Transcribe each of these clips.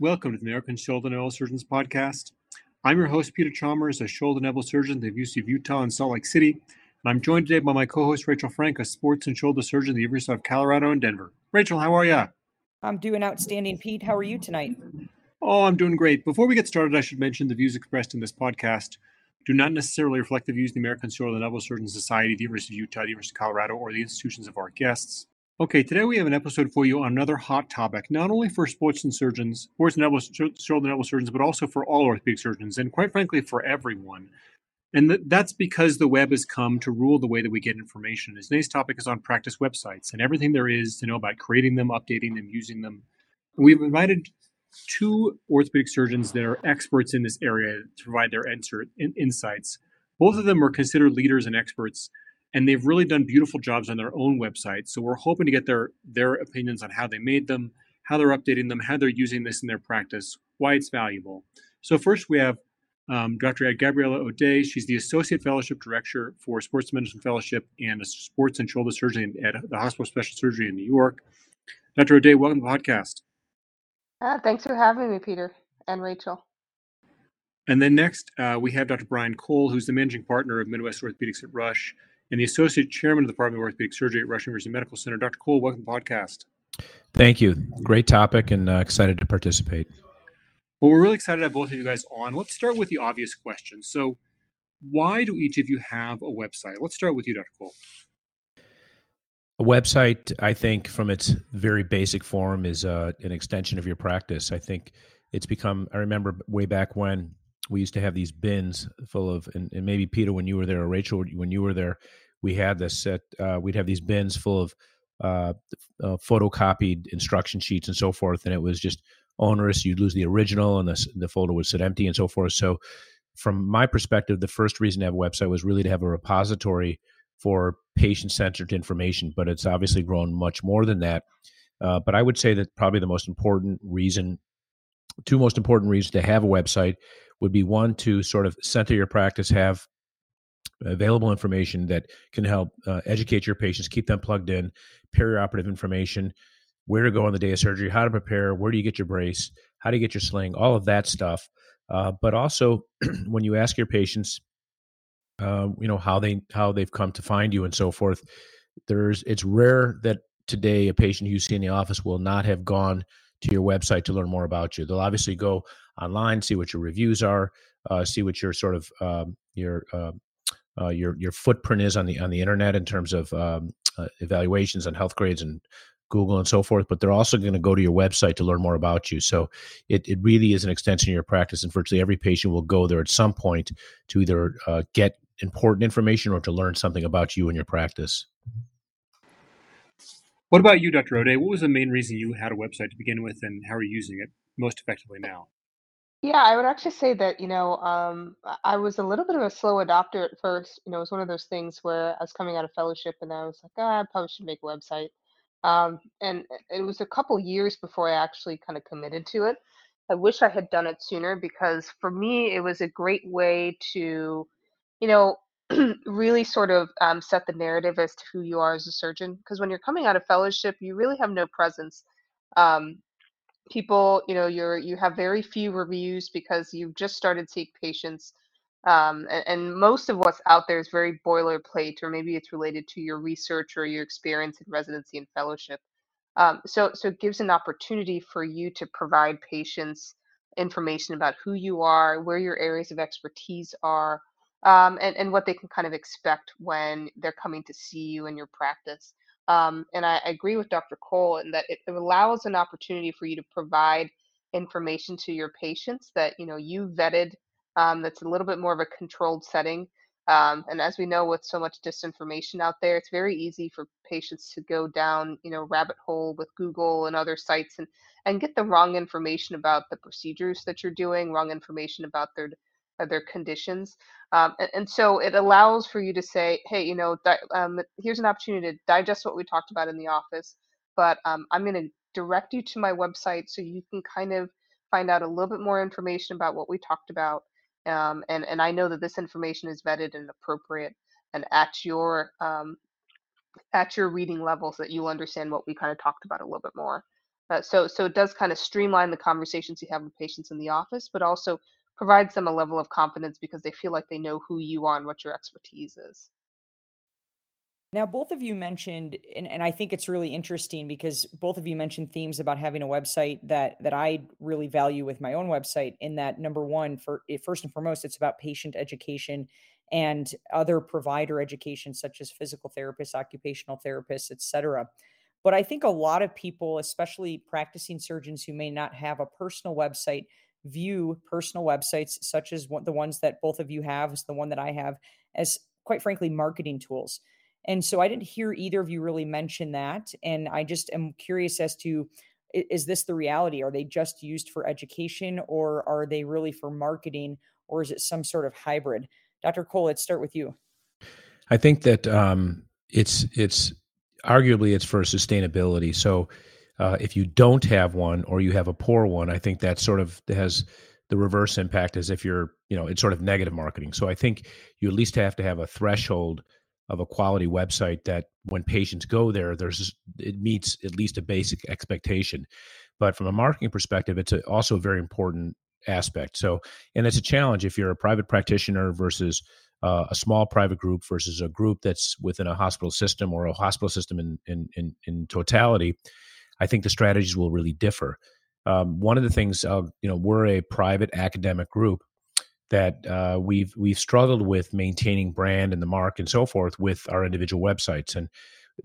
Welcome to the American Shoulder and Elbow Surgeons Podcast. I'm your host, Peter Chalmers, a shoulder and elbow surgeon at the University of Utah in Salt Lake City. And I'm joined today by my co host, Rachel Frank, a sports and shoulder surgeon at the University of Colorado in Denver. Rachel, how are you? I'm doing outstanding, Pete. How are you tonight? Oh, I'm doing great. Before we get started, I should mention the views expressed in this podcast do not necessarily reflect the views of the American Shoulder and Elbow Surgeon Society, the University of Utah, the University of Colorado, or the institutions of our guests. Okay, today we have an episode for you on another hot topic, not only for sports and surgeons, sports and elbow, shoulder and elbow surgeons, but also for all orthopedic surgeons, and quite frankly, for everyone. And th- that's because the web has come to rule the way that we get information. Today's topic is on practice websites and everything there is to know about creating them, updating them, using them. We've invited two orthopedic surgeons that are experts in this area to provide their insert, in, insights. Both of them are considered leaders and experts and they've really done beautiful jobs on their own website. So we're hoping to get their their opinions on how they made them, how they're updating them, how they're using this in their practice, why it's valuable. So first we have um, Dr. Gabriella Ode. She's the Associate Fellowship Director for Sports Medicine Fellowship and a Sports and Shoulder Surgery at the Hospital of Special Surgery in New York. Dr. Ode, welcome to the podcast. Uh, thanks for having me, Peter and Rachel. And then next, uh, we have Dr. Brian Cole, who's the managing partner of Midwest Orthopedics at Rush and the Associate Chairman of the Department of Orthopedic Surgery at Rush University Medical Center. Dr. Cole, welcome to the podcast. Thank you. Great topic and uh, excited to participate. Well, we're really excited to have both of you guys on. Let's start with the obvious question. So, why do each of you have a website? Let's start with you, Dr. Cole. A website, I think, from its very basic form, is uh, an extension of your practice. I think it's become, I remember way back when we used to have these bins full of, and, and maybe Peter, when you were there, or Rachel, when you were there, we had this set. Uh, we'd have these bins full of uh, uh, photocopied instruction sheets and so forth, and it was just onerous. You'd lose the original, and the the folder would sit empty and so forth. So, from my perspective, the first reason to have a website was really to have a repository for patient centered information. But it's obviously grown much more than that. Uh, but I would say that probably the most important reason, two most important reasons to have a website would be one to sort of center your practice, have available information that can help uh, educate your patients, keep them plugged in, perioperative information, where to go on the day of surgery, how to prepare, where do you get your brace, how do you get your sling, all of that stuff. Uh, but also, when you ask your patients, uh, you know how they how they've come to find you and so forth. There's it's rare that today a patient you see in the office will not have gone to your website to learn more about you. They'll obviously go online, see what your reviews are, uh, see what your sort of um, your uh, uh, your your footprint is on the on the internet in terms of um, uh, evaluations on Healthgrades and Google and so forth. But they're also going to go to your website to learn more about you. So it it really is an extension of your practice, and virtually every patient will go there at some point to either uh, get important information or to learn something about you and your practice. What about you, Dr. Ode? What was the main reason you had a website to begin with, and how are you using it most effectively now? Yeah, I would actually say that, you know, um, I was a little bit of a slow adopter at first. You know, it was one of those things where I was coming out of fellowship and I was like, ah, I probably should make a website. Um, and it was a couple years before I actually kind of committed to it. I wish I had done it sooner because for me, it was a great way to, you know, really sort of um, set the narrative as to who you are as a surgeon. Because when you're coming out of fellowship, you really have no presence. Um, people you know you're you have very few reviews because you've just started seeing patients um, and, and most of what's out there is very boilerplate or maybe it's related to your research or your experience in residency and fellowship. Um, so so it gives an opportunity for you to provide patients information about who you are where your areas of expertise are um, and, and what they can kind of expect when they're coming to see you in your practice um, and I, agree with Dr. Cole in that it, it allows an opportunity for you to provide information to your patients that you know you vetted. Um, that's a little bit more of a controlled setting. Um, and as we know, with so much disinformation out there, it's very easy for patients to go down, you know, rabbit hole with Google and other sites and and get the wrong information about the procedures that you're doing, wrong information about their their conditions. Um, and, and, so it allows for you to say, hey, you know, di- um, here's an opportunity to digest what we talked about in the office, but um, I'm going to direct you to my website so you can kind of find out a little bit more information about what we talked about. Um, and, and I know that this information is vetted and appropriate and at your um, at your reading levels that you'll understand what we kind of talked about a little bit more. Uh, so, so it does kind of streamline the conversations you have with patients in the office, but also provides them a level of confidence because they feel like they know who you are and what your expertise is. Now, both of you mentioned, and, and I think it's really interesting because both of you mentioned themes about having a website that that I really value with my own website. In that, number one, for first and foremost, it's about patient education and other provider education, such as physical therapists, occupational therapists, et cetera. But I think a lot of people, especially practicing surgeons who may not have a personal website, view personal websites such as the ones that both of you have, as the one that I have, as quite frankly marketing tools. And so I didn't hear either of you really mention that. And I just am curious as to is this the reality? Are they just used for education or are they really for marketing or is it some sort of hybrid? Dr. Cole, let's start with you. I think that um, it's it's arguably it's for sustainability. So uh, if you don't have one or you have a poor one, I think that sort of has the reverse impact as if you're you know it's sort of negative marketing. So I think you at least have to have a threshold of a quality website that when patients go there, there's it meets at least a basic expectation. But from a marketing perspective, it's a, also a very important aspect. So, and it's a challenge if you're a private practitioner versus uh, a small private group versus a group that's within a hospital system or a hospital system in in in, in totality. I think the strategies will really differ. Um, one of the things, uh, you know, we're a private academic group, that uh, we've we've struggled with maintaining brand and the mark and so forth with our individual websites. And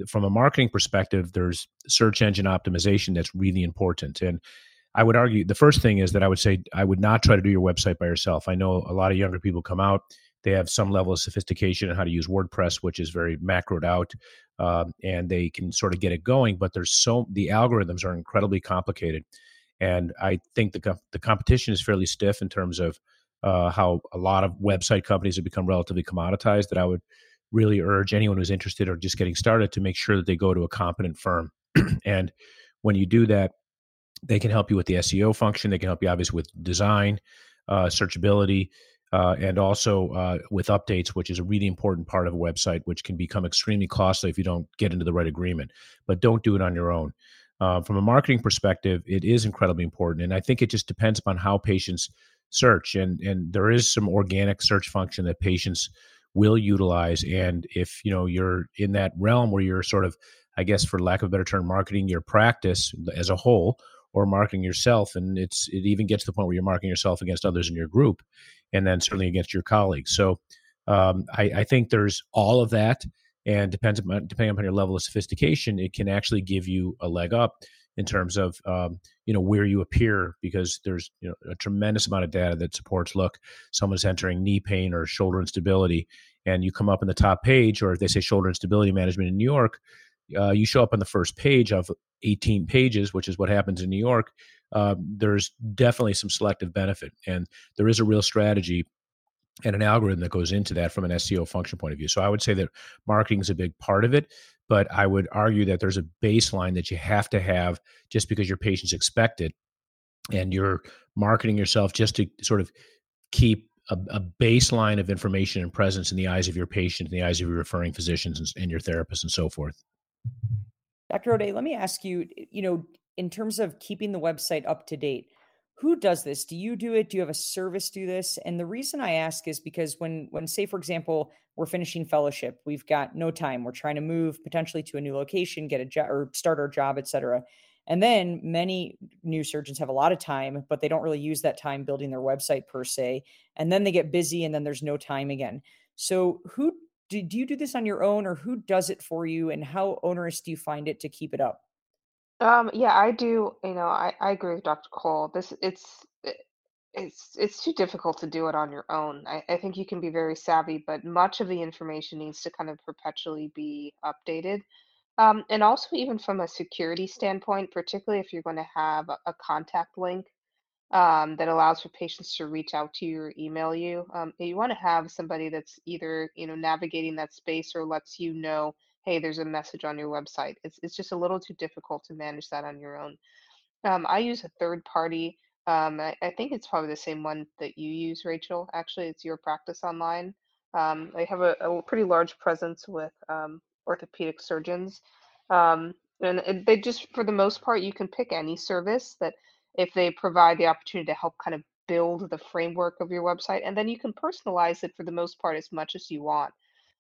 from a marketing perspective, there's search engine optimization that's really important. And I would argue the first thing is that I would say I would not try to do your website by yourself. I know a lot of younger people come out; they have some level of sophistication in how to use WordPress, which is very macroed out, um, and they can sort of get it going. But there's so the algorithms are incredibly complicated, and I think the the competition is fairly stiff in terms of uh, how a lot of website companies have become relatively commoditized that I would really urge anyone who's interested or just getting started to make sure that they go to a competent firm. and when you do that, they can help you with the SEO function. They can help you obviously with design, uh, searchability, uh, and also uh, with updates, which is a really important part of a website, which can become extremely costly if you don't get into the right agreement. But don't do it on your own. Uh, from a marketing perspective, it is incredibly important, and I think it just depends upon how patients search and and there is some organic search function that patients will utilize and if you know you're in that realm where you're sort of i guess for lack of a better term marketing your practice as a whole or marketing yourself and it's it even gets to the point where you're marketing yourself against others in your group and then certainly against your colleagues. So um, I, I think there's all of that and depends upon depending upon your level of sophistication it can actually give you a leg up in terms of um, you know where you appear because there's you know a tremendous amount of data that supports look someone's entering knee pain or shoulder instability and you come up in the top page or if they say shoulder instability management in new york uh, you show up on the first page of 18 pages which is what happens in new york uh, there's definitely some selective benefit and there is a real strategy and an algorithm that goes into that from an SEO function point of view. So I would say that marketing is a big part of it, but I would argue that there's a baseline that you have to have just because your patients expect it and you're marketing yourself just to sort of keep a, a baseline of information and presence in the eyes of your patient, in the eyes of your referring physicians and, and your therapists and so forth. Dr. Ode, let me ask you, you know, in terms of keeping the website up to date, who does this? Do you do it? Do you have a service do this? And the reason i ask is because when when say for example we're finishing fellowship we've got no time we're trying to move potentially to a new location get a job or start our job etc and then many new surgeons have a lot of time but they don't really use that time building their website per se and then they get busy and then there's no time again. So who do, do you do this on your own or who does it for you and how onerous do you find it to keep it up Um, yeah, I do, you know, I, I agree with Dr. Cole. This it's it- it's it's too difficult to do it on your own. I, I think you can be very savvy, but much of the information needs to kind of perpetually be updated. Um, and also even from a security standpoint, particularly if you're going to have a, a contact link um, that allows for patients to reach out to you or email you. Um, you want to have somebody that's either, you know, navigating that space or lets you know, hey, there's a message on your website. It's it's just a little too difficult to manage that on your own. Um, I use a third party. Um, I, I think it's probably the same one that you use, Rachel. Actually, it's your practice online. Um, they have a, a pretty large presence with um, orthopedic surgeons. Um, and they just for the most part you can pick any service that if they provide the opportunity to help kind of build the framework of your website and then you can personalize it for the most part as much as you want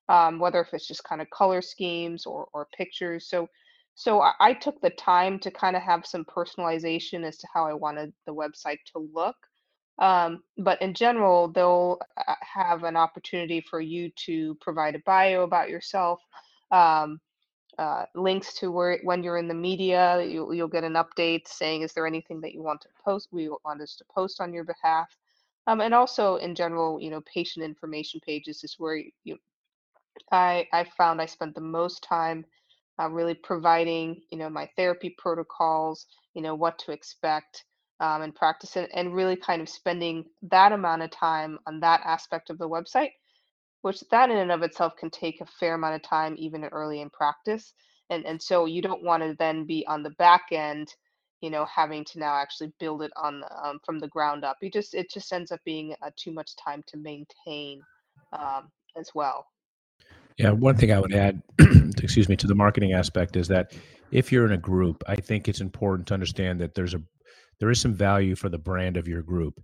um, whether if it's just kind of color schemes or or pictures so so I, I took the time to kind of have some personalization as to how i wanted the website to look um, but in general they'll uh, have an opportunity for you to provide a bio about yourself um, uh, links to where when you're in the media, you'll you'll get an update saying, is there anything that you want to post? We want us to post on your behalf. Um, and also in general, you know, patient information pages is where you, I I found I spent the most time uh, really providing, you know, my therapy protocols, you know, what to expect. Um, and practice it and really kind of spending that amount of time on that aspect of the website which that in and of itself can take a fair amount of time even early in practice and and so you don't want to then be on the back end you know having to now actually build it on the, um, from the ground up you just it just ends up being uh, too much time to maintain um, as well Yeah, one thing I would add, excuse me, to the marketing aspect is that if you're in a group, I think it's important to understand that there's a there is some value for the brand of your group.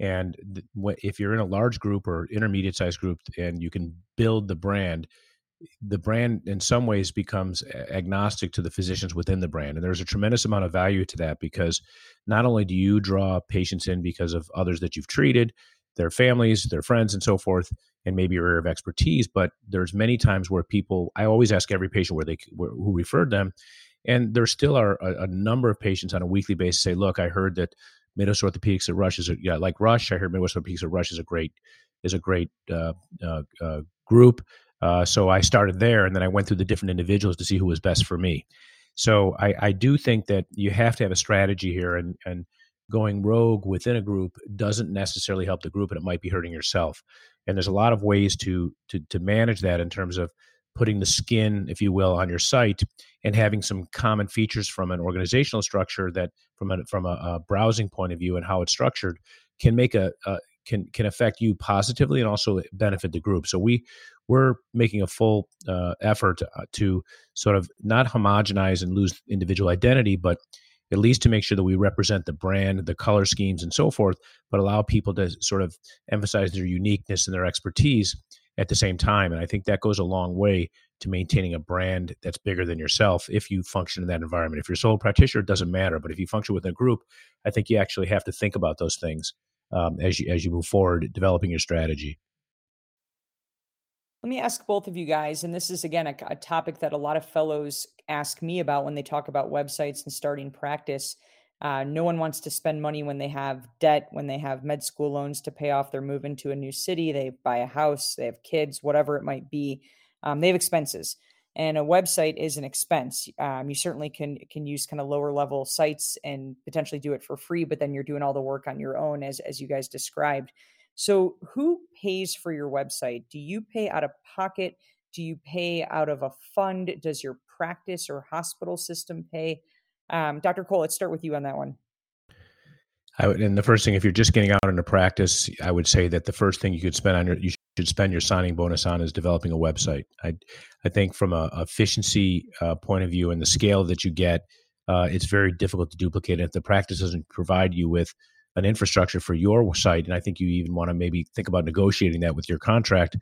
And th- if you're in a large group or intermediate sized group and you can build the brand, the brand in some ways becomes agnostic to the physicians within the brand. And there's a tremendous amount of value to that because not only do you draw patients in because of others that you've treated, their families, their friends, and so forth, and maybe your area of expertise, but there's many times where people, I always ask every patient where they where, who referred them, and there still are a, a number of patients on a weekly basis say, look, I heard that Midwest Orthopedics at Rush is a, yeah, like Rush. I heard Midwest Orthopedics at Rush is a great is a great uh, uh, uh, group. Uh, so I started there, and then I went through the different individuals to see who was best for me. So I, I do think that you have to have a strategy here, and and going rogue within a group doesn't necessarily help the group, and it might be hurting yourself. And there's a lot of ways to to to manage that in terms of putting the skin, if you will, on your site and having some common features from an organizational structure that from a from a, a browsing point of view and how it's structured can make a, a can can affect you positively and also benefit the group. So we we're making a full uh, effort uh, to sort of not homogenize and lose individual identity, but at least to make sure that we represent the brand, the color schemes, and so forth, but allow people to sort of emphasize their uniqueness and their expertise at the same time. And I think that goes a long way to maintaining a brand that's bigger than yourself if you function in that environment. If you're a sole practitioner, it doesn't matter. But if you function within a group, I think you actually have to think about those things um, as you as you move forward developing your strategy. Let me ask both of you guys, and this is again a, a topic that a lot of fellows ask me about when they talk about websites and starting practice. Uh, no one wants to spend money when they have debt, when they have med school loans to pay off. They're moving to a new city, they buy a house, they have kids, whatever it might be. Um, they have expenses, and a website is an expense. Um, you certainly can can use kind of lower level sites and potentially do it for free, but then you're doing all the work on your own, as as you guys described. So, who pays for your website? Do you pay out of pocket? Do you pay out of a fund? Does your practice or hospital system pay? Um, Dr. Cole, let's start with you on that one. I would, and the first thing, if you're just getting out into practice, I would say that the first thing you could spend on your, you should spend your signing bonus on is developing a website. I, I think from a efficiency uh, point of view and the scale that you get, uh, it's very difficult to duplicate. If the practice doesn't provide you with an infrastructure for your site, and I think you even want to maybe think about negotiating that with your contract,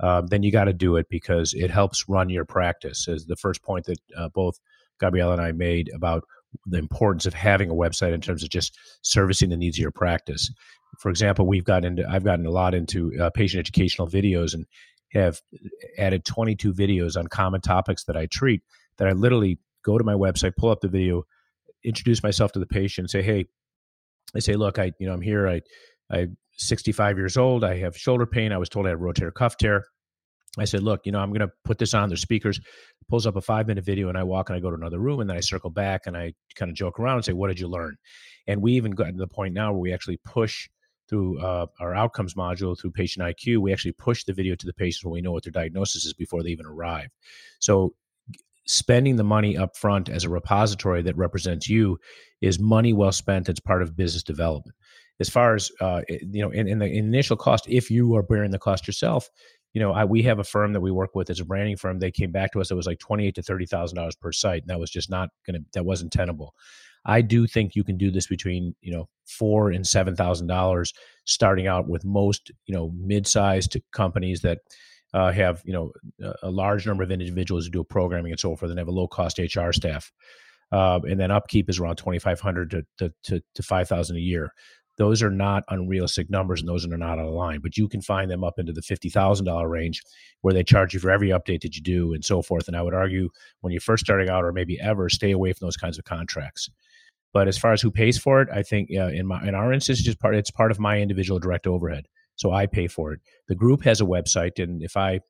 uh, then you got to do it because it helps run your practice. As the first point that uh, both Gabrielle and I made about the importance of having a website in terms of just servicing the needs of your practice. For example, we've gotten into I've gotten a lot into uh, patient educational videos and have added 22 videos on common topics that I treat. That I literally go to my website, pull up the video, introduce myself to the patient, say, "Hey," I say, "Look, I you know I'm here. I I'm 65 years old. I have shoulder pain. I was told I had rotator cuff tear." I said, look, you know, I'm going to put this on. There's speakers. Pulls up a five minute video, and I walk and I go to another room, and then I circle back and I kind of joke around and say, what did you learn? And we even got to the point now where we actually push through uh, our outcomes module through PatientIQ. We actually push the video to the patients when we know what their diagnosis is before they even arrive. So spending the money up front as a repository that represents you is money well spent. It's part of business development. As far as uh, you know, in, in the initial cost, if you are bearing the cost yourself, you know, I, we have a firm that we work with as a branding firm. They came back to us. It was like twenty eight to thirty thousand dollars per site, and that was just not to. That wasn't tenable. I do think you can do this between you know four and seven thousand dollars, starting out with most you know mid-sized companies that uh, have you know a large number of individuals who do programming and so forth, and have a low-cost HR staff, uh, and then upkeep is around twenty five hundred to to, to, to five thousand a year. Those are not unrealistic numbers, and those are not out of line. But you can find them up into the fifty thousand dollar range, where they charge you for every update that you do, and so forth. And I would argue, when you're first starting out, or maybe ever, stay away from those kinds of contracts. But as far as who pays for it, I think uh, in my in our instance, it's just part it's part of my individual direct overhead, so I pay for it. The group has a website, and if I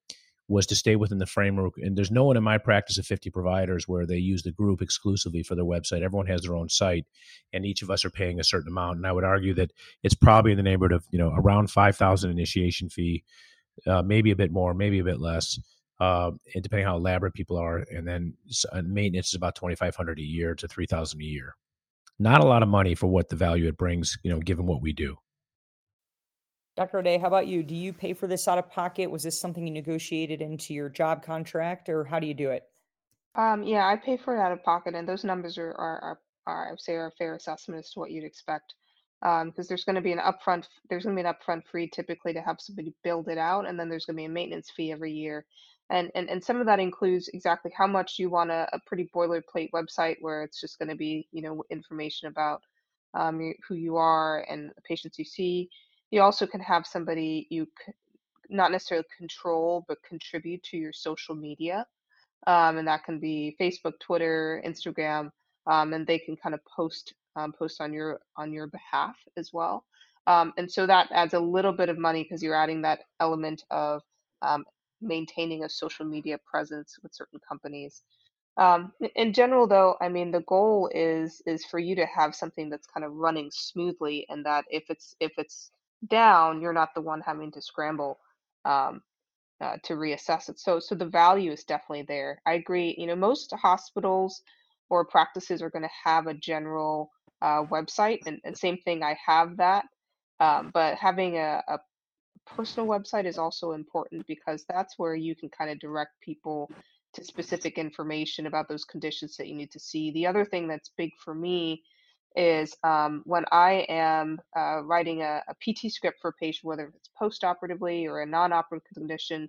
was to stay within the framework, and there's no one in my practice of 50 providers where they use the group exclusively for their website. Everyone has their own site, and each of us are paying a certain amount. And I would argue that it's probably in the neighborhood of you know around 5,000 initiation fee, uh, maybe a bit more, maybe a bit less. Uh, and depending how elaborate people are, and then uh, maintenance is about twenty five hundred a year to three thousand a year not a lot of money for what the value it brings, you know, given what we do. Dr. Ode, how about you? Do you pay for this out of pocket? Was this something you negotiated into your job contract, or how do you do it? Um, yeah, I pay for it out of pocket, and those numbers are are, are, are I would say are a fair assessment as to what you'd expect. Um, because there's going to be an upfront there's going to be an upfront fee typically to have somebody build it out, and then there's going to be a maintenance fee every year and and, and some of that includes exactly how much you want a, a pretty boilerplate website where it's just going to be you know information about um, who you are and the patients you see you also can have somebody you c- not necessarily control but contribute to your social media um, and that can be facebook twitter instagram um, and they can kind of post um, post on your on your behalf as well um, and so that adds a little bit of money because you're adding that element of um, maintaining a social media presence with certain companies. Um, in general, though, I mean, the goal is is for you to have something that's kind of running smoothly, and that if it's if it's down, you're not the one having to scramble um, uh, to reassess it. So, so the value is definitely there. I agree. You know, most hospitals or practices are going to have a general uh, website, and, and same thing. I have that, um, but having a, a personal website is also important because that's where you can kind of direct people to specific information about those conditions that you need to see. The other thing that's big for me is um, when I am uh, writing a, a, PT script for a patient, whether it's post-operatively or a non-operative condition,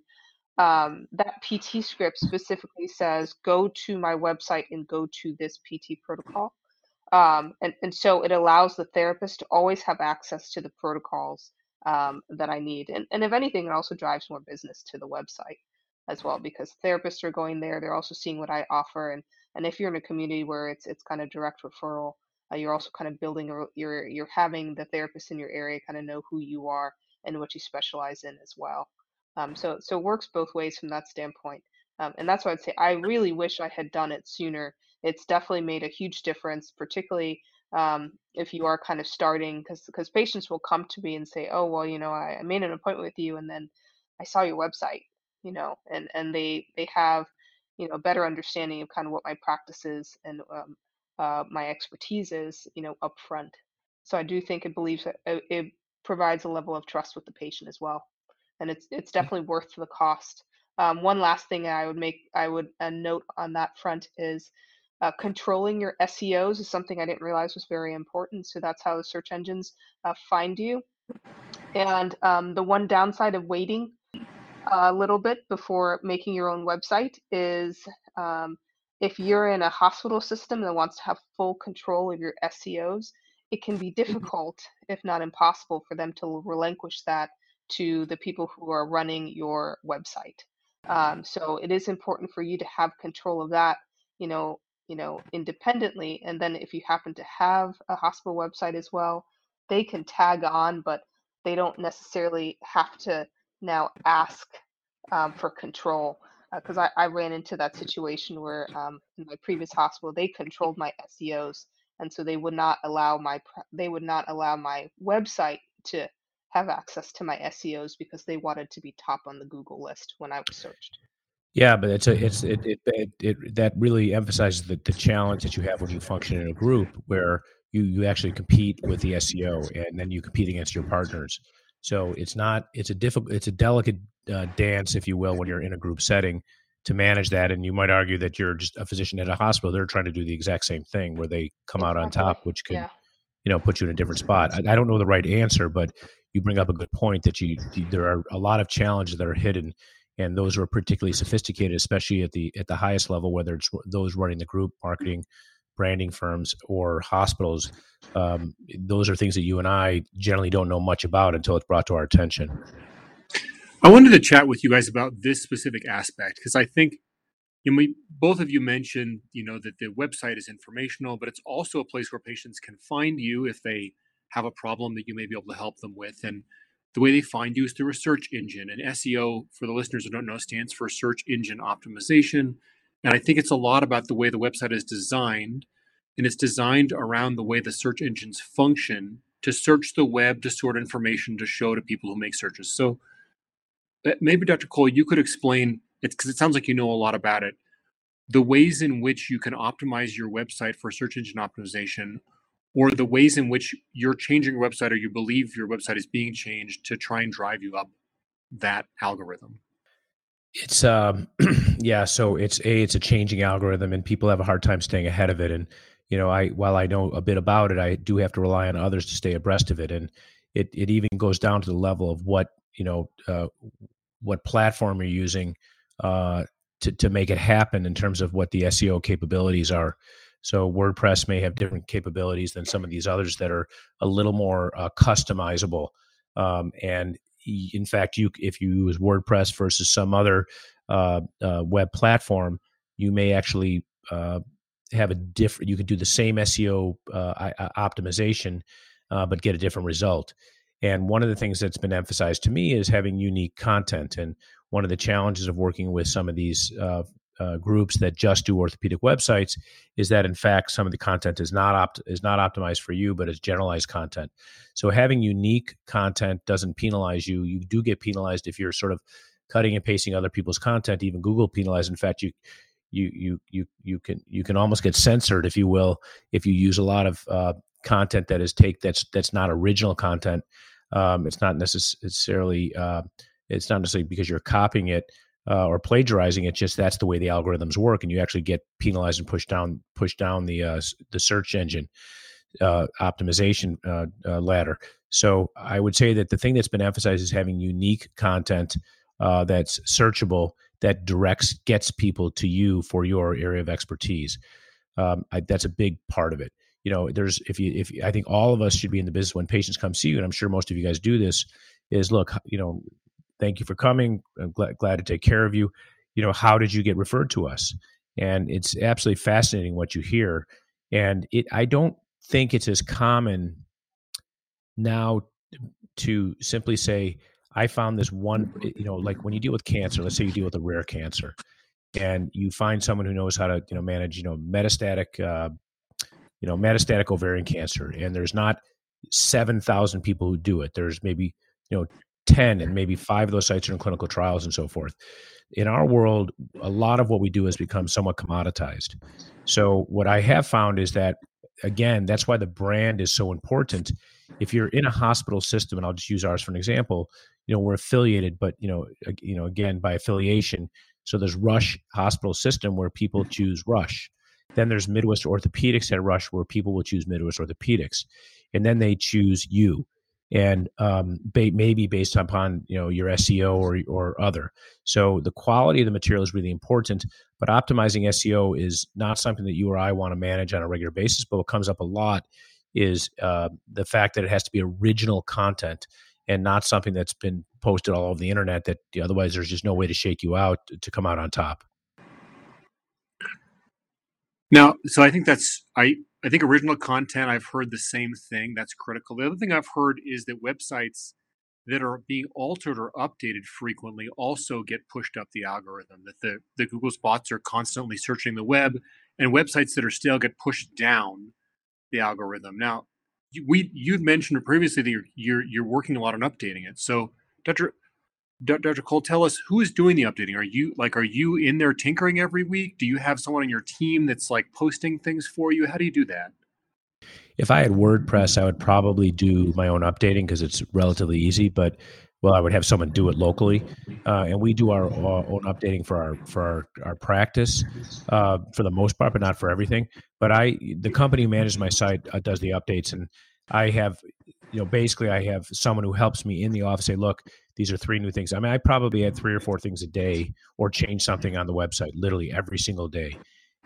um, that PT script specifically says, go to my website and go to this PT protocol. Um, and, and so it allows the therapist to always have access to the protocols um, that I need. And, and if anything, it also drives more business to the website as well because therapists are going there. They're also seeing what I offer. And, and if you're in a community where it's, it's kind of direct referral, uh, you're also kind of building, a, you're, you're having the therapists in your area kind of know who you are and what you specialize in as well. Um, so, so it works both ways from that standpoint. Um, and that's why I'd say I really wish I had done it sooner. It's definitely made a huge difference, particularly um, if you are kind of starting because because patients will come to me and say oh well you know I, I made an appointment with you and then i saw your website you know and and they they have you know better understanding of kind of what my practice is and um, uh, my expertise is you know upfront so i do think it believes that uh, it provides a level of trust with the patient as well and it's it's definitely worth the cost um, one last thing i would make i would uh, note on that front is uh, controlling your SEOs is something I didn't realize was very important. So that's how the search engines uh, find you. And um, the one downside of waiting a little bit before making your own website is um, if you're in a hospital system that wants to have full control of your SEOs, it can be mm-hmm. difficult, if not impossible, for them to relinquish that to the people who are running your website. Um, so it is important for you to have control of that. You know, you know, independently. And then if you happen to have a hospital website as well, they can tag on, but they don't necessarily have to now ask um, for control. Because uh, I, I ran into that situation where um, in my previous hospital they controlled my SEOs, and so they would not allow my they would not allow my website to have access to my SEOs because they wanted to be top on the Google list when I was searched. Yeah, but it's a it's it it, it, it that really emphasizes the, the challenge that you have when you function in a group where you you actually compete with the SEO and then you compete against your partners. So it's not it's a difficult it's a delicate uh, dance, if you will, when you're in a group setting to manage that. And you might argue that you're just a physician at a hospital; they're trying to do the exact same thing, where they come exactly. out on top, which could, yeah. you know, put you in a different spot. I, I, don't know the right answer, but you bring up a good point that you, you there are a lot of challenges that are hidden and those are particularly sophisticated, especially at the at the highest level, whether it's those running the group marketing, branding firms, or hospitals. Um, those are things that you and I generally don't know much about until it's brought to our attention. I wanted to chat with you guys about this specific aspect because I think you know, we, both of you mentioned, you know, that the website is informational, but it's also a place where patients can find you if they have a problem that you may be able to help them with. And the way they find you is through a search engine. And SEO, for the listeners who don't know, stands for search engine optimization. And I think it's a lot about the way the website is designed. And it's designed around the way the search engines function to search the web to sort information to show to people who make searches. So maybe, Dr. Cole, you could explain it because it sounds like you know a lot about it. The ways in which you can optimize your website for search engine optimization or the ways in which you're changing your website or you believe your website is being changed to try and drive you up that algorithm it's um yeah so it's a it's a changing algorithm and people have a hard time staying ahead of it and you know i while i know a bit about it i do have to rely on others to stay abreast of it and it it even goes down to the level of what you know uh, what platform you're using uh to to make it happen in terms of what the SEO capabilities are so WordPress may have different capabilities than some of these others that are a little more uh, customizable. Um, and in fact, you if you use WordPress versus some other uh, uh, web platform, you may actually uh, have a different. You could do the same SEO uh, optimization, but get a different result. And one of the things that's been emphasized to me is having unique content. And one of the challenges of working with some of these uh, uh, groups that just do orthopedic websites is that in fact some of the content is not opt- is not optimized for you but it's generalized content. So having unique content doesn't penalize you. You do get penalized if you're sort of cutting and pasting other people's content. Even google penalized in fact you you you you you can you can almost get censored if you will if you use a lot of uh, content that is take that's that's not original content um, it's not necessarily uh, it's not necessarily because you're copying it uh, or plagiarizing it. Just that's the way the algorithms work, and you actually get penalized and pushed down pushed down the uh, the search engine uh, optimization uh, uh, ladder. So I would say that the thing that's been emphasized is having unique content that's searchable that directs gets people to you for your area of expertise. Um, I, that's a big part of it. You know, there's if you if I think all of us should be in the business when patients come see you, and I'm sure most of you guys do this. Is look, you know, thank you for coming. I'm glad, glad to take care of you. You know, how did you get referred to us? And it's absolutely fascinating what you hear. And it, I don't think it's as common now to simply say, I found this one, you know, like when you deal with cancer, let's say you deal with a rare cancer and you find someone who knows how to, you know, manage, you know, metastatic, uh, you know, metastatic ovarian cancer. And there's not 7,000 people who do it. There's maybe, you know, 10 and maybe five of those sites are in clinical trials and so forth. In our world, a lot of what we do has become somewhat commoditized. So, what I have found is that, again, that's why the brand is so important. If you're in a hospital system, and I'll just use ours for an example, you know, we're affiliated, but, you know, you know, again, by affiliation. So, there's Rush Hospital System where people choose Rush. Then there's Midwest Orthopedics at Rush where people will choose Midwest Orthopedics. And then they choose you and um, ba- maybe based upon you know your SEO or or other. So the quality of the material is really important, but optimizing SEO is not something that you or I want to manage on a regular basis. But what comes up a lot is uh, the fact that it has to be original content and not something that's been posted all over the internet. That otherwise there's just no way to shake you out to come out on top. Now, so I think that's I I think original content, I've heard the same thing. That's critical. The other thing I've heard is that websites that are being altered or updated frequently also get pushed up the algorithm. That the, the Google's bots are constantly searching the web, and websites that are stale get pushed down the algorithm. Now, we you've mentioned previously that you're, you're you're working a lot on updating it. So, Dr. Dr. Cole, tell us who is doing the updating. Are you like are you in there tinkering every week? Do you have someone on your team that's like posting things for you? How do you do that? If I had WordPress, I would probably do my own updating because it's relatively easy. But well, I would have someone do it locally, uh, and we do our own updating for our for our, our practice uh, for the most part, but not for everything. But I, the company who manages my site, uh, does the updates, and I have, you know, basically I have someone who helps me in the office say, look, these are three new things. I mean, I probably had three or four things a day, or change something on the website literally every single day.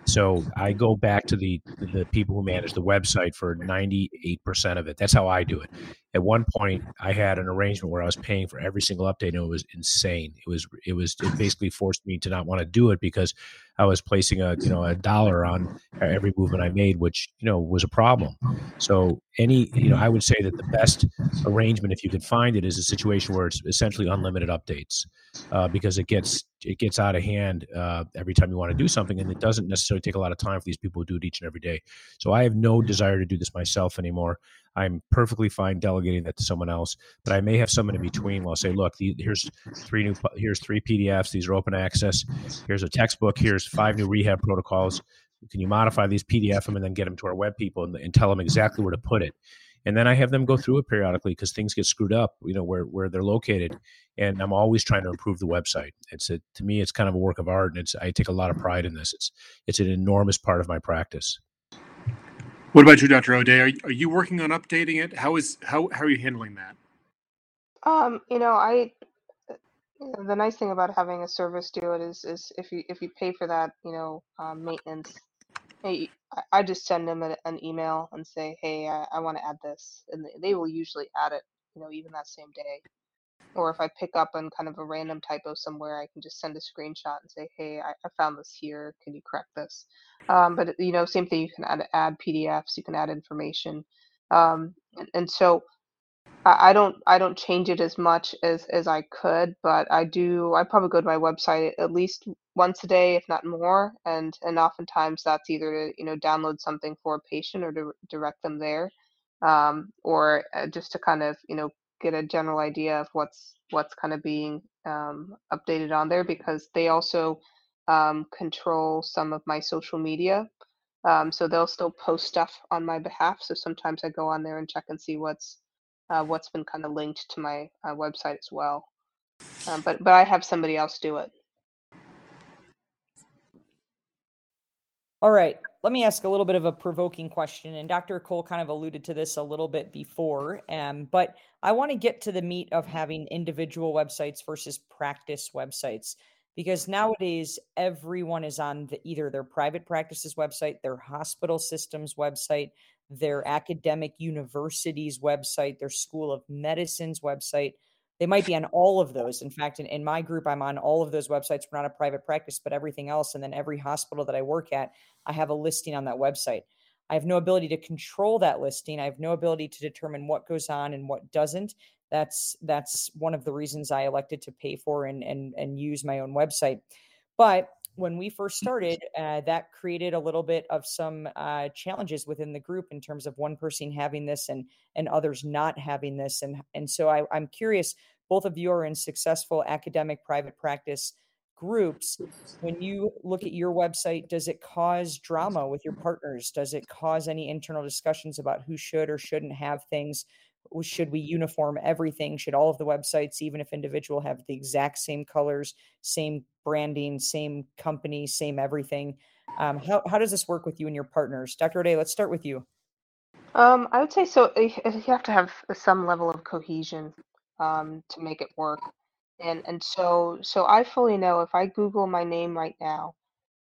So I go back to the the people who manage the website for 98% of it. That's how I do it. At one point I had an arrangement where I was paying for every single update and it was insane. It was it was it basically forced me to not want to do it because I was placing a, you know, a dollar on every movement I made which, you know, was a problem. So any, you know, I would say that the best arrangement if you could find it is a situation where it's essentially unlimited updates. Uh, because it gets it gets out of hand uh, every time you want to do something, and it doesn't necessarily take a lot of time for these people to do it each and every day. So I have no desire to do this myself anymore. I'm perfectly fine delegating that to someone else, but I may have someone in between. Will say, look, here's three new, here's three PDFs. These are open access. Here's a textbook. Here's five new rehab protocols. Can you modify these, PDF them, and then get them to our web people and, and tell them exactly where to put it? and then I have them go through it periodically because things get screwed up, you know, where where they're located, and I'm always trying to improve the website. It's a, to me, it's kind of a work of art, and it's I take a lot of pride in this. It's it's an enormous part of my practice. What about you, Dr. Ode? Are, are you working on updating it? How is how how are you handling that? Um, you know, I the nice thing about having a service do it is is if you if you pay for that, you know, um, maintenance, hey, I, I just send them an, email and say, hey, I, I want to add this, and they will usually add it, you know, even that same day. Or if I pick up on kind of a random typo somewhere, I can just send a screenshot and say, hey, I, I found this here. Can you correct this? Um, but you know, same thing. You can add add PDFs. You can add information, um, and, and so I, don't I don't change it as much as as I could, but I do. I probably go to my website at least once a day, if not more, and and oftentimes that's either to you know download something for a patient or to direct them there, um, or uh, just to kind of you know get a general idea of what's what's kind of being um, updated on there because they also um, control some of my social media. Um, so they'll still post stuff on my behalf. So sometimes I go on there and check and see what's uh, what's been kind of linked to my uh, website as well. Um, but but I have somebody else do it. All right. Let me ask a little bit of a provoking question. And Dr. Cole kind of alluded to this a little bit before. Um, but I want to get to the meat of having individual websites versus practice websites because nowadays everyone is on the, either their private practices website, their hospital systems website, their academic university's website, their school of medicine's website. They might be on all of those. In fact, in, in my group, I'm on all of those websites. We're not a private practice, but everything else. And then every hospital that I work at, I have a listing on that website. I have no ability to control that listing. I have no ability to determine what goes on and what doesn't. That's that's one of the reasons I elected to pay for and and and use my own website. But when we first started, uh, that created a little bit of some uh, challenges within the group in terms of one person having this and and others not having this. And and so I, I'm curious. Both of you are in successful academic private practice groups. When you look at your website, does it cause drama with your partners? Does it cause any internal discussions about who should or shouldn't have things? Should we uniform everything? Should all of the websites even if individual have the exact same colors same branding same company same everything? Um, how, how does this work with you and your partners? Dr Ode, let's start with you. Um, i would say so you have to have some level of cohesion um, to make it work. And and so so i fully know if i google my name right now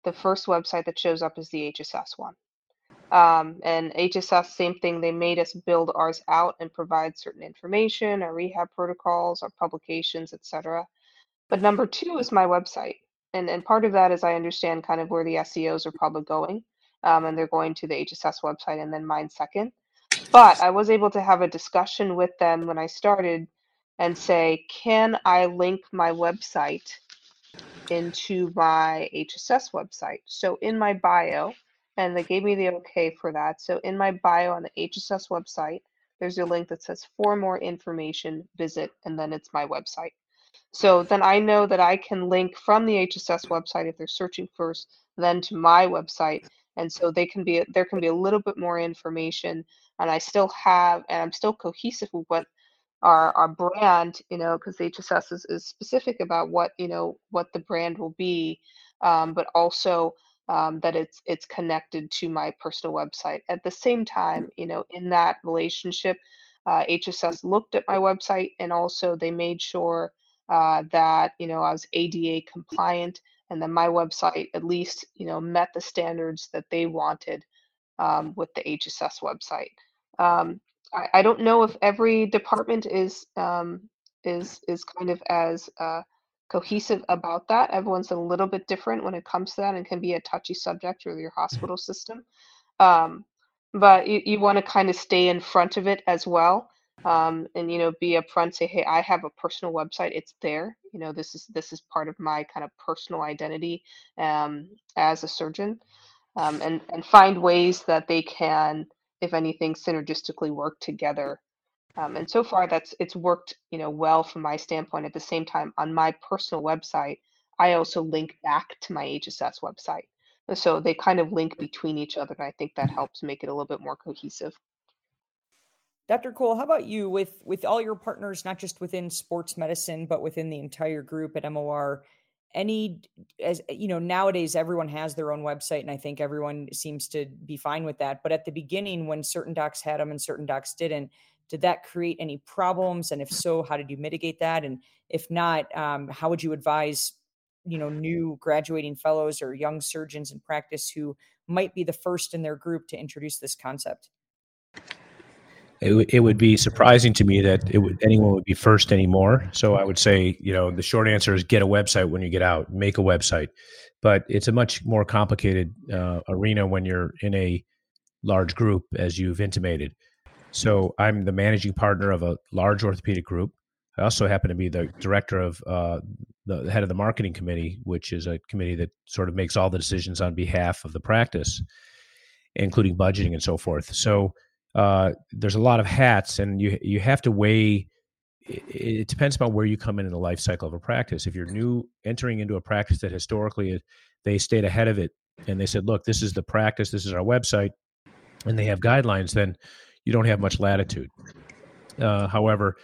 the first website that shows up is the hss one um, and HSS, same thing. They made us build ours out and provide certain information, our rehab protocols, our publications, etc. But number two is my website, and and part of that is I understand kind of where the SEOs are probably going, um, and they're going to the HSS website and then mine second. But I was able to have a discussion with them when I started, and say, can I link my website into my HSS website? So in my bio and they gave me the okay for that. So in my bio on the HSS website, there's a link that says for more information, visit, and then it's my website. So then I know that I can link from the HSS website if they're searching first, then to my website. And so they can be there can be a little bit more information and I still have and I'm still cohesive with what our our brand, you know, because HSS is, is specific about what you know what the brand will be, um, but also um, that it's it's connected to my personal website. At the same time, you know, in that relationship, uh, HSS looked at my website and also they made sure uh, that you know I was ADA compliant and that my website at least you know met the standards that they wanted um, with the HSS website. Um, I, I don't know if every department is um, is is kind of as uh, cohesive about that. Everyone's a little bit different when it comes to that, and can be a touchy subject with your hospital system. Um, but you, you want to kind of stay in front of it as well um, and you know be upfront say hey i have a personal website it's there you know this is this is part of my kind of personal identity um, as a surgeon um, and and find ways that they can if anything synergistically work together um, and so far that's it's worked you know well from my standpoint at the same time on my personal website i also link back to my hss website so they kind of link between each other and i think that helps make it a little bit more cohesive Dr. Cole, how about you with with all your partners, not just within sports medicine, but within the entire group at MOR? Any, as you know, nowadays everyone has their own website, and I think everyone seems to be fine with that. But at the beginning, when certain docs had them and certain docs didn't, did that create any problems? And if so, how did you mitigate that? And if not, um, how would you advise, you know, new graduating fellows or young surgeons in practice who might be the first in their group to introduce this concept? it, it would be surprising to me that anyone would be first anymore. So I would say, you know, the short answer is get a website when you get out, make a website. But it's a much more complicated uh, arena when you're in a large group, as you've intimated. So I'm the managing partner of a large orthopedic group. I also happen to be the director of uh, the head of the marketing committee, which is a committee that sort of makes all the decisions on behalf of the practice, including budgeting and so forth. So uh, there's a lot of hats, and you you have to weigh. It, it depends upon where you come in in the life cycle of a practice. If you're new entering into a practice that historically they stayed ahead of it and they said, "Look, this is the practice. This is our website," and they have guidelines, then you don't have much latitude. Uh, however,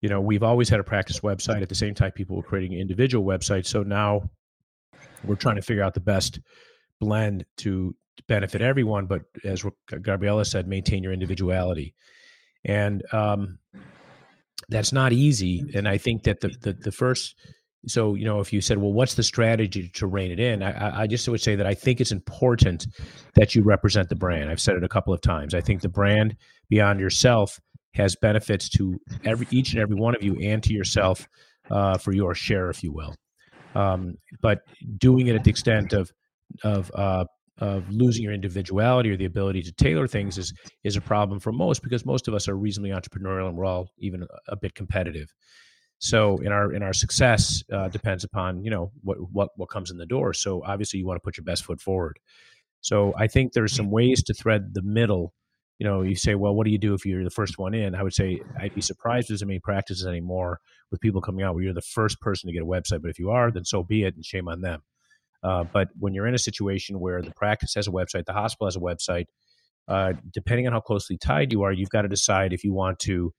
you know we've always had a practice website. At the same time, people were creating individual websites. So now we're trying to figure out the best blend to benefit everyone, but as Gabriella said, maintain your individuality. And um, that's not easy. And I think that the, the, the first, so you know, if you said, well, what's the strategy to rein it in? I, I just would say that I think it's important that you represent the brand. I've said it a couple of times. I think the brand beyond yourself has benefits to every each and every one of you and to yourself uh, for your share, if you will. Um, but doing it at the extent of of uh, of losing your individuality or the ability to tailor things is is a problem for most because most of us are reasonably entrepreneurial and we're all even a, a bit competitive. So in our in our success uh, depends upon you know what what what comes in the door. So obviously you want to put your best foot forward. So I think there's some ways to thread the middle. You know, you say, well, what do you do if you're the first one in? I would say I'd be surprised if there's many practices anymore with people coming out where you're the first person to get a website. But if you are, then so be it, and shame on them. Uh, but when you're in a situation where the practice has a website, the hospital has a website, uh, depending on how closely tied you are, you've got to decide if you want to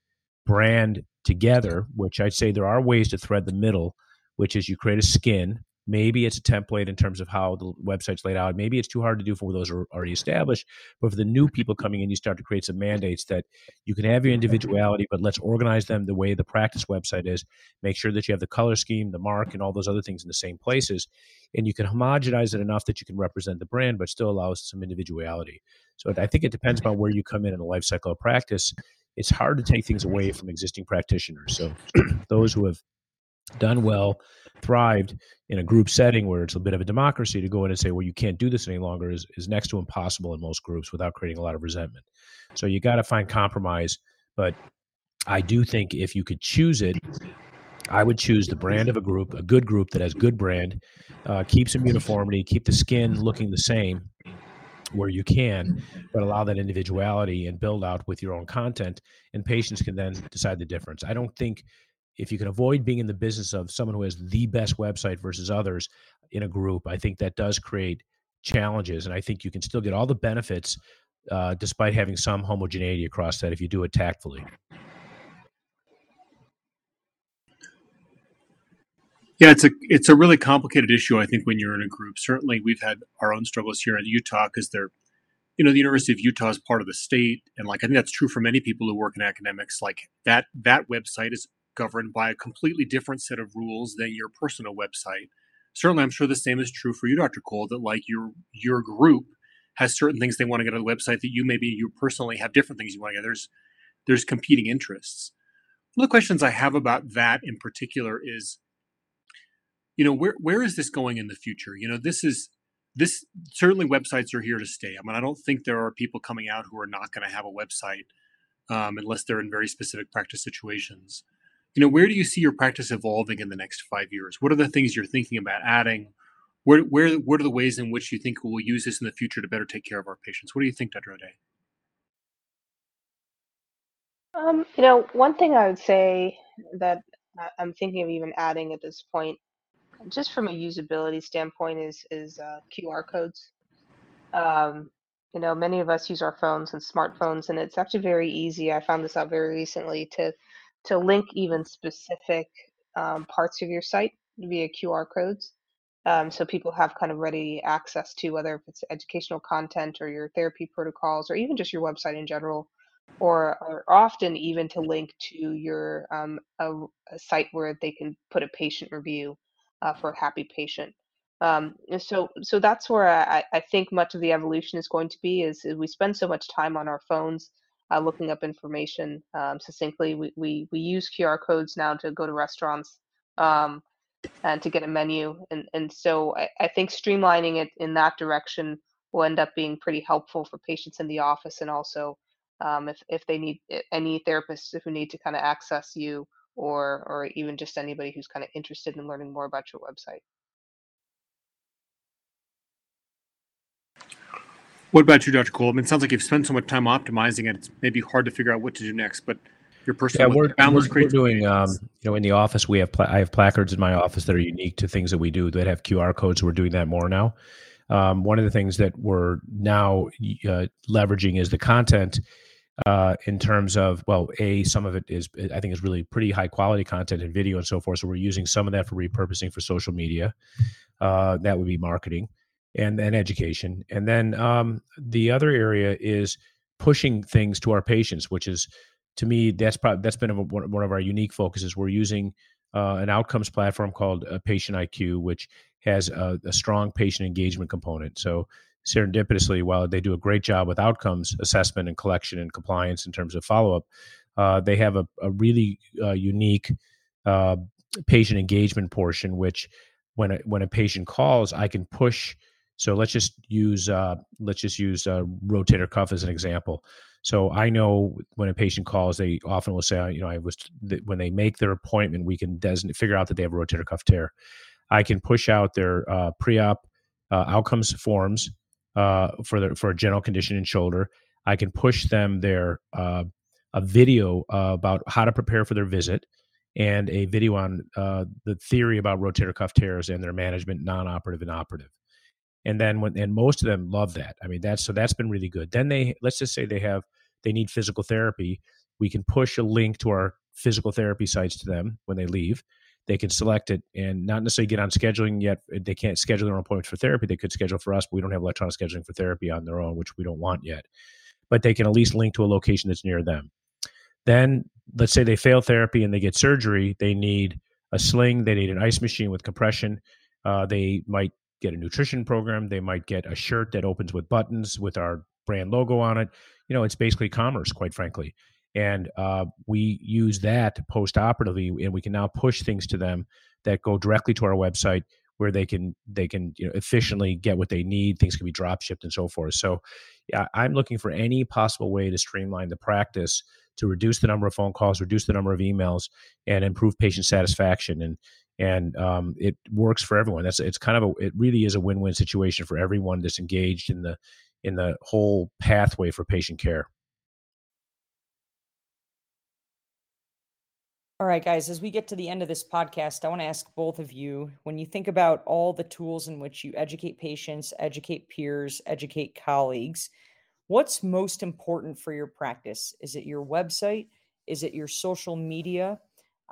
brand together, which I'd say there are ways to thread the middle, which is you create a skin Maybe it's a template in terms of how the website's laid out. Maybe it's too hard to do for those are already established. But for the new people coming in, you start to create some mandates that you can have your individuality, but let's organize them the way the practice website is. Make sure that you have the color scheme, the mark, and all those other things in the same places. And you can homogenize it enough that you can represent the brand, but still allows some individuality. So I think it depends on where you come in in the life cycle of practice. It's hard to take things away from existing practitioners. So those who have done well, thrived in a group setting where it's a bit of a democracy to go in and say, well, you can't do this any longer is, is next to impossible in most groups without creating a lot of resentment. So you got to find compromise. But I do think if you could choose it, I would choose the brand of a group, a good group that has good brand, uh, keep some uniformity, keep the skin looking the same where you can, but allow that individuality and build out with your own content. And patients can then decide the difference. I don't think if you can avoid being in the business of someone who has the best website versus others in a group, I think that does create challenges. And I think you can still get all the benefits uh, despite having some homogeneity across that if you do it tactfully. Yeah, it's a it's a really complicated issue. I think when you're in a group, certainly we've had our own struggles here in Utah because they're, you know, the University of Utah is part of the state, and like I think that's true for many people who work in academics. Like that that website is governed by a completely different set of rules than your personal website. Certainly, I'm sure the same is true for you, Dr. Cole. That like your your group has certain things they want to get on the website that you maybe you personally have different things you want to get. There's there's competing interests. One of the questions I have about that in particular is, you know, where where is this going in the future? You know, this is this certainly websites are here to stay. I mean, I don't think there are people coming out who are not going to have a website um, unless they're in very specific practice situations. You know, where do you see your practice evolving in the next five years? What are the things you're thinking about adding? Where, where, what are the ways in which you think we'll use this in the future to better take care of our patients? What do you think, Dr. Ode? Um, you know, one thing I would say that I- I'm thinking of even adding at this point, just from a usability standpoint, is is uh, QR codes. Um, you know, many of us use our phones and smartphones, and it's actually very easy. I found this out very recently to to link even specific um, parts of your site via QR codes. Um, so people have kind of ready access to whether it's educational content or your therapy protocols or even just your website in general, or, or often even to link to your um, a, a site where they can put a patient review uh, for a happy patient. Um, so so that's where I, I think much of the evolution is going to be is, we spend so much time on our phones uh, looking up information um, succinctly. We, we we use QR codes now to go to restaurants um, and to get a menu, and and so I, I think streamlining it in that direction will end up being pretty helpful for patients in the office and also um, if if they need any therapists who need to kind of access you or or even just anybody who's kind of interested in learning more about your website. What about you, Dr. Cole? it sounds like you've spent so much time optimizing it. It's maybe hard to figure out what to do next, but your personal yeah, we're, we're, we're doing um, you know in the office we have pla- I have placards in my office that are unique to things that we do that have QR codes. We're doing that more now. Um, one of the things that we're now uh, leveraging is the content uh, in terms of well, a some of it is I think is really pretty high quality content and video and so forth. So we're using some of that for repurposing for social media. Uh, that would be marketing and then education, and then um, the other area is pushing things to our patients, which is to me that's probably that's been a, one of our unique focuses. We're using uh, an outcomes platform called uh, PatientIQ, which has a, a strong patient engagement component. So serendipitously, while they do a great job with outcomes assessment and collection and compliance in terms of follow up, uh, they have a, a really uh, unique uh, patient engagement portion, which when a, when a patient calls, I can push. So let's just use uh, let's just use uh, rotator cuff as an example. So I know when a patient calls, they often will say, you know, I was when they make their appointment, we can figure out that they have a rotator cuff tear. I can push out their uh, pre-op outcomes forms uh, for the, for a general condition in shoulder. I can push them their uh, a video uh, about how to prepare for their visit and a video on uh, the theory about rotator cuff tears and their management, non-operative and operative. And then when and most of them love that. I mean, that's so that's been really good. Then they let's just say they have they need physical therapy. We can push a link to our physical therapy sites to them when they leave they can select it and not necessarily get on scheduling yet. They can't schedule their own appointments for therapy. They could schedule for us, but we don't have electronic scheduling for therapy on their own, which we don't want yet. But they can at least link to a location that's near them. Then, let's say they fail therapy and they get surgery. They need a sling. They need an ice machine with compression. Uh, they might get a nutrition program. They might get a shirt that opens with buttons with our brand logo on it. You know, it's basically commerce, quite frankly and uh, we use that post operatively and we can now push things to them that go directly to our website where they can they can you know efficiently get what they need things can be drop shipped and so forth. So yeah, i'm looking for any possible way to streamline the practice to reduce the number of phone calls reduce the number of emails and improve patient satisfaction and and um, it works for everyone. That's it's kind of a it really is a win-win situation for everyone that's engaged in the in the whole pathway for patient care All right, guys, as we get to the end of this podcast, I want to ask both of you when you think about all the tools in which you educate patients, educate peers, educate colleagues, what's most important for your practice? Is it your website? Is it your social media?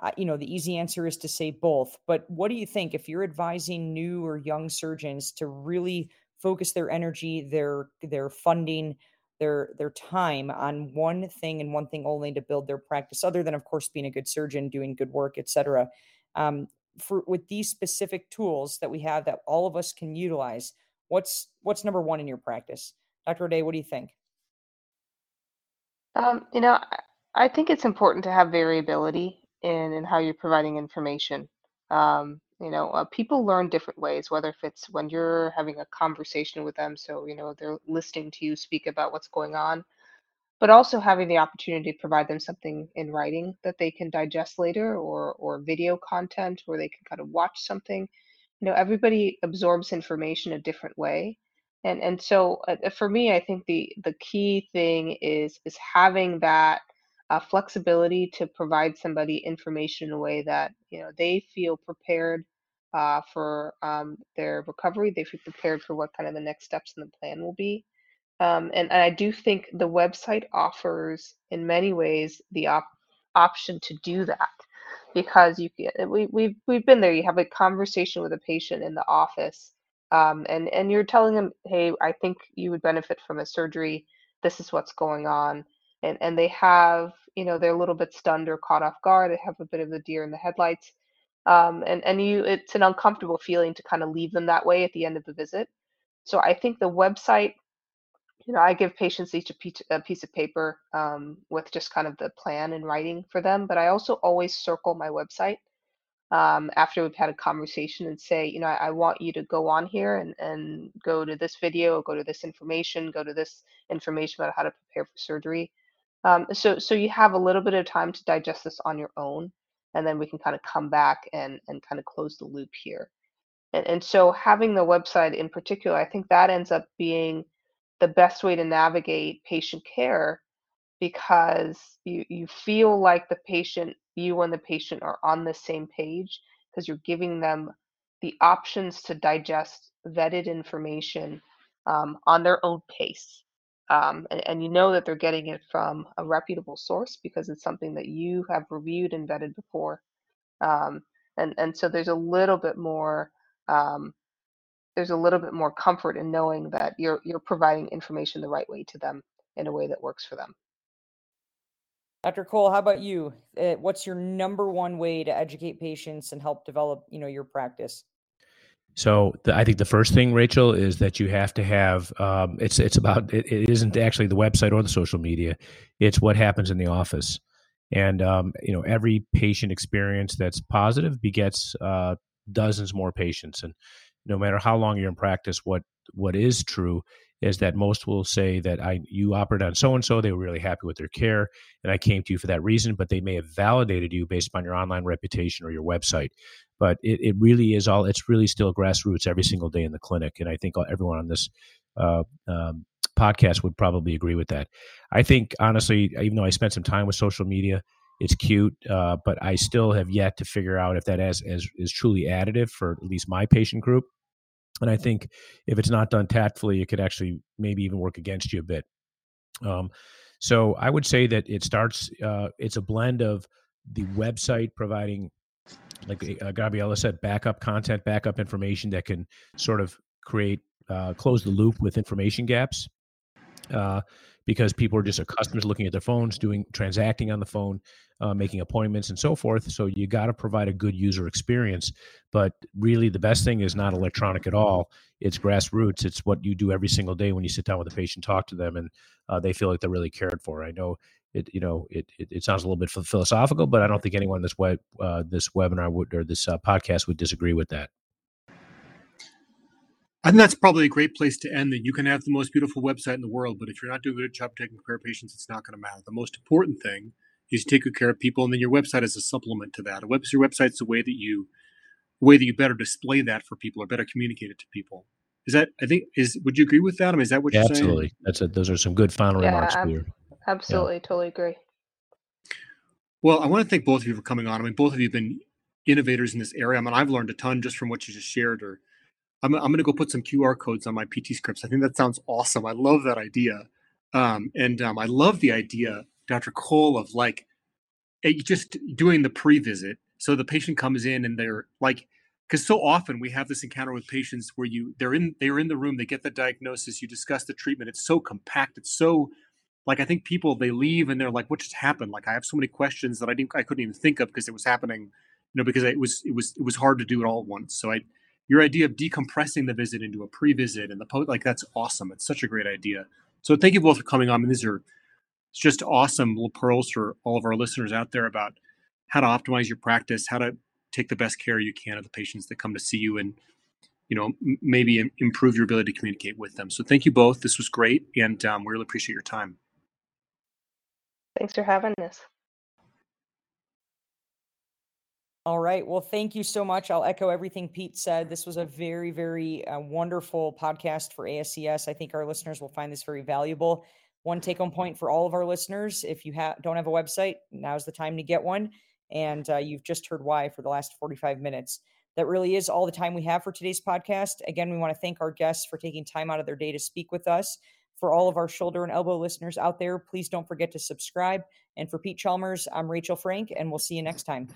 uh, you know, the easy answer is to say both. But what do you think if you're advising new or young surgeons to really focus their energy, their their funding, their their time on one thing and one thing only to build their practice, other than of course being a good surgeon, doing good work, etc. Um, for with these specific tools that we have that all of us can utilize, what's what's number one in your practice, Dr. Ode? What do you think? Um, you know, I, think it's important to have variability in in how you're providing information. Um, you know, uh, people learn different ways, whether if it's when you're having a conversation with them, so you know they're listening to you speak about what's going on, but also having the opportunity to provide them something in writing that they can digest later, or or video content where they can kind of watch something. You know, everybody absorbs information a different way, and and so uh, for me, I think the the key thing is is having that uh, flexibility to provide somebody information in a way that you know they feel prepared uh, for um, their recovery. They feel prepared for what kind of the next steps in the plan will be. Um, and, and I do think the website offers, in many ways, the op- option to do that because you can, we, we've, we've been there. You have a conversation with a patient in the office um, and, and you're telling them, hey, I think you would benefit from a surgery. This is what's going on. And, and they have, you know, they're a little bit stunned or caught off guard. They have a bit of the deer in the headlights. Um, and, and you, it's an uncomfortable feeling to kind of leave them that way at the end of the visit. So I think the website, you know, I give patients each a piece, a piece of paper um, with just kind of the plan in writing for them, but I also always circle my website um, after we've had a conversation and say, you know, I, I, want you to go on here and, and go to this video, go to this information, go to this information about how to prepare for surgery. Um, so, so you have a little bit of time to digest this on your own, and then we can kind of come back and, and kind of close the loop here. And, and so having the website in particular, I think that ends up being the best way to navigate patient care because you, you feel like the patient you and the patient are on the same page because you're giving them the options to digest vetted information um, on their own pace. Um, and, and, you know that they're getting it from a reputable source because it's something that you have reviewed and vetted before. Um, and, and so there's a little bit more um, there's a little bit more comfort in knowing that you're you're providing information the right way to them in a way that works for them. Dr. Cole, how about you? Uh, what's your number one way to educate patients and help develop, you know, your practice? So the, I think the first thing, Rachel, is that you have to have. Um, it's it's about it, it isn't actually the website or the social media. It's what happens in the office, and um, you know every patient experience that's positive begets uh, dozens more patients. And no matter how long you're in practice, what what is true is that most will say that I you operated on so and so, they were really happy with their care, and I came to you for that reason, but they may have validated you based upon your online reputation or your website. But it, it really is all it's really still grassroots every single day in the clinic, and I think everyone on this uh, um, podcast would probably agree with that. I think honestly, even though I spent some time with social media, it's cute, uh, but I still have yet to figure out if that as, as is truly additive for at least my patient group. And I think if it's not done tactfully, it could actually maybe even work against you a bit. Um, so I would say that it starts. Uh, it's a blend of the website providing, like uh, Gabriella said, backup content, backup information that can sort of create uh, close the loop with information gaps. Uh, because people are just accustomed to looking at their phones, doing transacting on the phone, uh, making appointments, and so forth. So you got to provide a good user experience. But really, the best thing is not electronic at all. It's grassroots. It's what you do every single day when you sit down with a patient, talk to them, and uh, they feel like they're really cared for. I know it. You know, it, it, it sounds a little bit philosophical, but I don't think anyone in this web uh, this webinar would or this uh, podcast would disagree with that. I think that's probably a great place to end. That you can have the most beautiful website in the world, but if you're not doing a good job taking care of patients, it's not going to matter. The most important thing is you take good care of people, and then your website is a supplement to that. A web, your website's the way that you way that you better display that for people or better communicate it to people. Is that I think is would you agree with that? I mean, is that what yeah, you're absolutely. saying? That's a, those are some good final yeah, remarks here. Absolutely, yeah. totally agree. Well, I want to thank both of you for coming on. I mean, both of you have been innovators in this area. I mean, I've learned a ton just from what you just shared, or I'm, I'm going to go put some QR codes on my PT scripts. I think that sounds awesome. I love that idea. Um, and um, I love the idea, Dr. Cole, of like eh, just doing the pre-visit. So the patient comes in and they're like, because so often we have this encounter with patients where you they're in they're in the room, they get the diagnosis, you discuss the treatment. It's so compact. It's so like I think people they leave and they're like, what just happened? Like I have so many questions that I didn't I couldn't even think of because it was happening, you know, because it was it was it was hard to do it all at once. So I your idea of decompressing the visit into a pre-visit and the post like that's awesome. It's such a great idea. So thank you both for coming on. I mean, these are it's just awesome little pearls for all of our listeners out there about how to optimize your practice, how to take the best care you can of the patients that come to see you, and you know maybe improve your ability to communicate with them. So thank you both. This was great, and um, we really appreciate your time. Thanks for having us. All right. Well, thank you so much. I'll echo everything Pete said. This was a very, very uh, wonderful podcast for ASES. I think our listeners will find this very valuable. One take home point for all of our listeners if you ha- don't have a website, now's the time to get one. And uh, you've just heard why for the last 45 minutes. That really is all the time we have for today's podcast. Again, we want to thank our guests for taking time out of their day to speak with us. For all of our shoulder and elbow listeners out there, please don't forget to subscribe. And for Pete Chalmers, I'm Rachel Frank, and we'll see you next time.